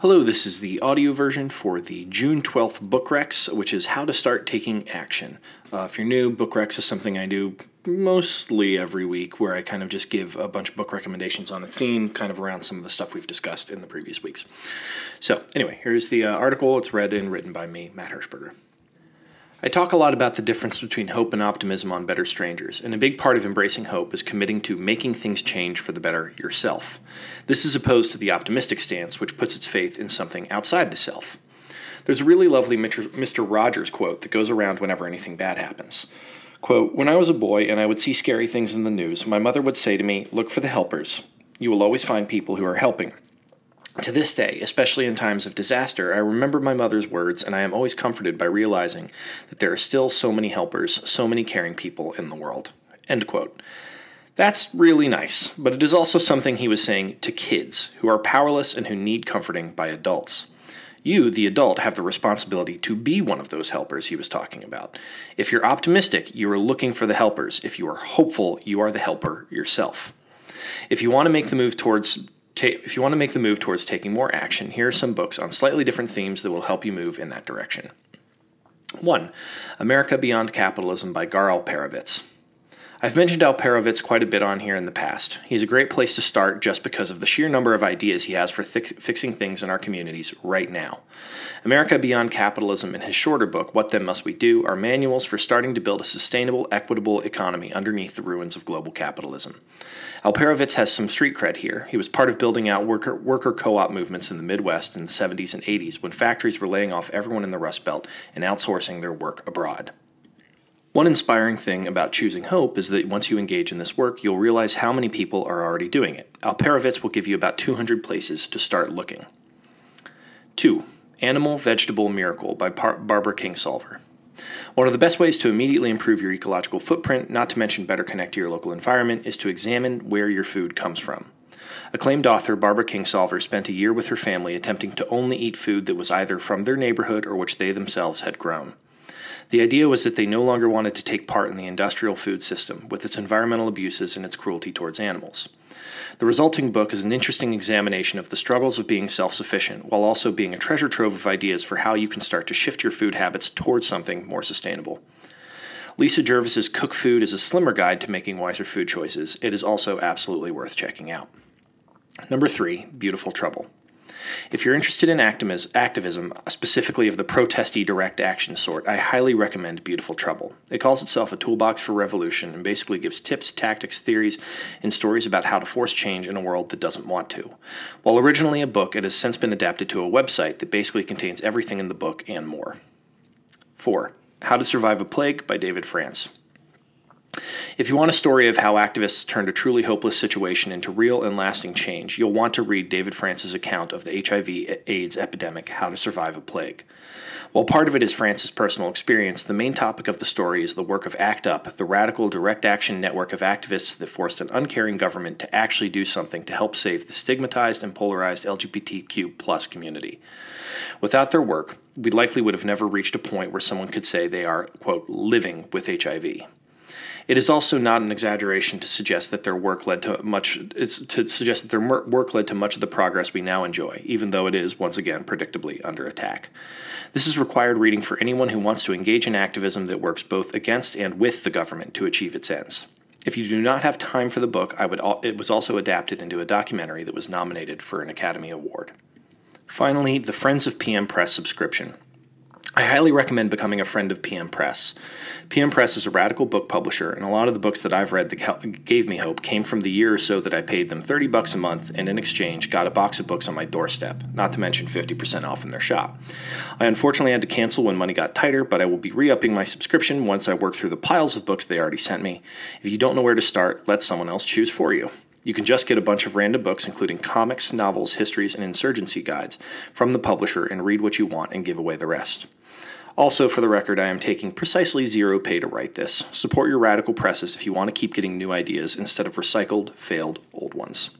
Hello, this is the audio version for the June 12th Book Rex, which is How to Start Taking Action. Uh, if you're new, Book Rex is something I do mostly every week where I kind of just give a bunch of book recommendations on a theme, kind of around some of the stuff we've discussed in the previous weeks. So, anyway, here's the uh, article. It's read and written by me, Matt Hershberger. I talk a lot about the difference between hope and optimism on Better Strangers, and a big part of embracing hope is committing to making things change for the better yourself. This is opposed to the optimistic stance, which puts its faith in something outside the self. There's a really lovely Mr. Rogers quote that goes around whenever anything bad happens. Quote, When I was a boy and I would see scary things in the news, my mother would say to me, Look for the helpers. You will always find people who are helping. To this day, especially in times of disaster, I remember my mother's words, and I am always comforted by realizing that there are still so many helpers, so many caring people in the world. End quote. That's really nice, but it is also something he was saying to kids who are powerless and who need comforting by adults. You, the adult, have the responsibility to be one of those helpers he was talking about. If you're optimistic, you are looking for the helpers. If you are hopeful, you are the helper yourself. If you want to make the move towards if you want to make the move towards taking more action, here are some books on slightly different themes that will help you move in that direction. 1. America Beyond Capitalism by Gar Alperovitz. I've mentioned Alperovitz quite a bit on here in the past. He's a great place to start just because of the sheer number of ideas he has for fixing things in our communities right now. America Beyond Capitalism and his shorter book, What Then Must We Do, are manuals for starting to build a sustainable, equitable economy underneath the ruins of global capitalism. Alperovitz has some street cred here. He was part of building out worker, worker co op movements in the Midwest in the 70s and 80s when factories were laying off everyone in the Rust Belt and outsourcing their work abroad. One inspiring thing about choosing hope is that once you engage in this work, you'll realize how many people are already doing it. Alperovitz will give you about 200 places to start looking. 2. Animal Vegetable Miracle by Par- Barbara Kingsolver. One of the best ways to immediately improve your ecological footprint, not to mention better connect to your local environment, is to examine where your food comes from. Acclaimed author Barbara Kingsolver spent a year with her family attempting to only eat food that was either from their neighborhood or which they themselves had grown. The idea was that they no longer wanted to take part in the industrial food system, with its environmental abuses and its cruelty towards animals. The resulting book is an interesting examination of the struggles of being self sufficient, while also being a treasure trove of ideas for how you can start to shift your food habits towards something more sustainable. Lisa Jervis's Cook Food is a slimmer guide to making wiser food choices. It is also absolutely worth checking out. Number three, Beautiful Trouble. If you're interested in activism, specifically of the protesty direct action sort, I highly recommend Beautiful Trouble. It calls itself a toolbox for revolution and basically gives tips, tactics, theories, and stories about how to force change in a world that doesn't want to. While originally a book, it has since been adapted to a website that basically contains everything in the book and more. 4. How to Survive a Plague by David France. If you want a story of how activists turned a truly hopeless situation into real and lasting change, you'll want to read David France's account of the HIV AIDS epidemic, How to Survive a Plague. While part of it is France's personal experience, the main topic of the story is the work of ACT UP, the radical direct action network of activists that forced an uncaring government to actually do something to help save the stigmatized and polarized LGBTQ plus community. Without their work, we likely would have never reached a point where someone could say they are, quote, living with HIV. It is also not an exaggeration to suggest that their work led to much to suggest that their work led to much of the progress we now enjoy, even though it is once again predictably under attack. This is required reading for anyone who wants to engage in activism that works both against and with the government to achieve its ends. If you do not have time for the book, I would it was also adapted into a documentary that was nominated for an Academy Award. Finally, the Friends of PM Press subscription. I highly recommend becoming a friend of PM Press. PM Press is a radical book publisher, and a lot of the books that I've read that gave me hope came from the year or so that I paid them 30 bucks a month and in exchange got a box of books on my doorstep, not to mention 50% off in their shop. I unfortunately had to cancel when money got tighter, but I will be re upping my subscription once I work through the piles of books they already sent me. If you don't know where to start, let someone else choose for you. You can just get a bunch of random books, including comics, novels, histories, and insurgency guides, from the publisher and read what you want and give away the rest. Also, for the record, I am taking precisely zero pay to write this. Support your radical presses if you want to keep getting new ideas instead of recycled, failed old ones.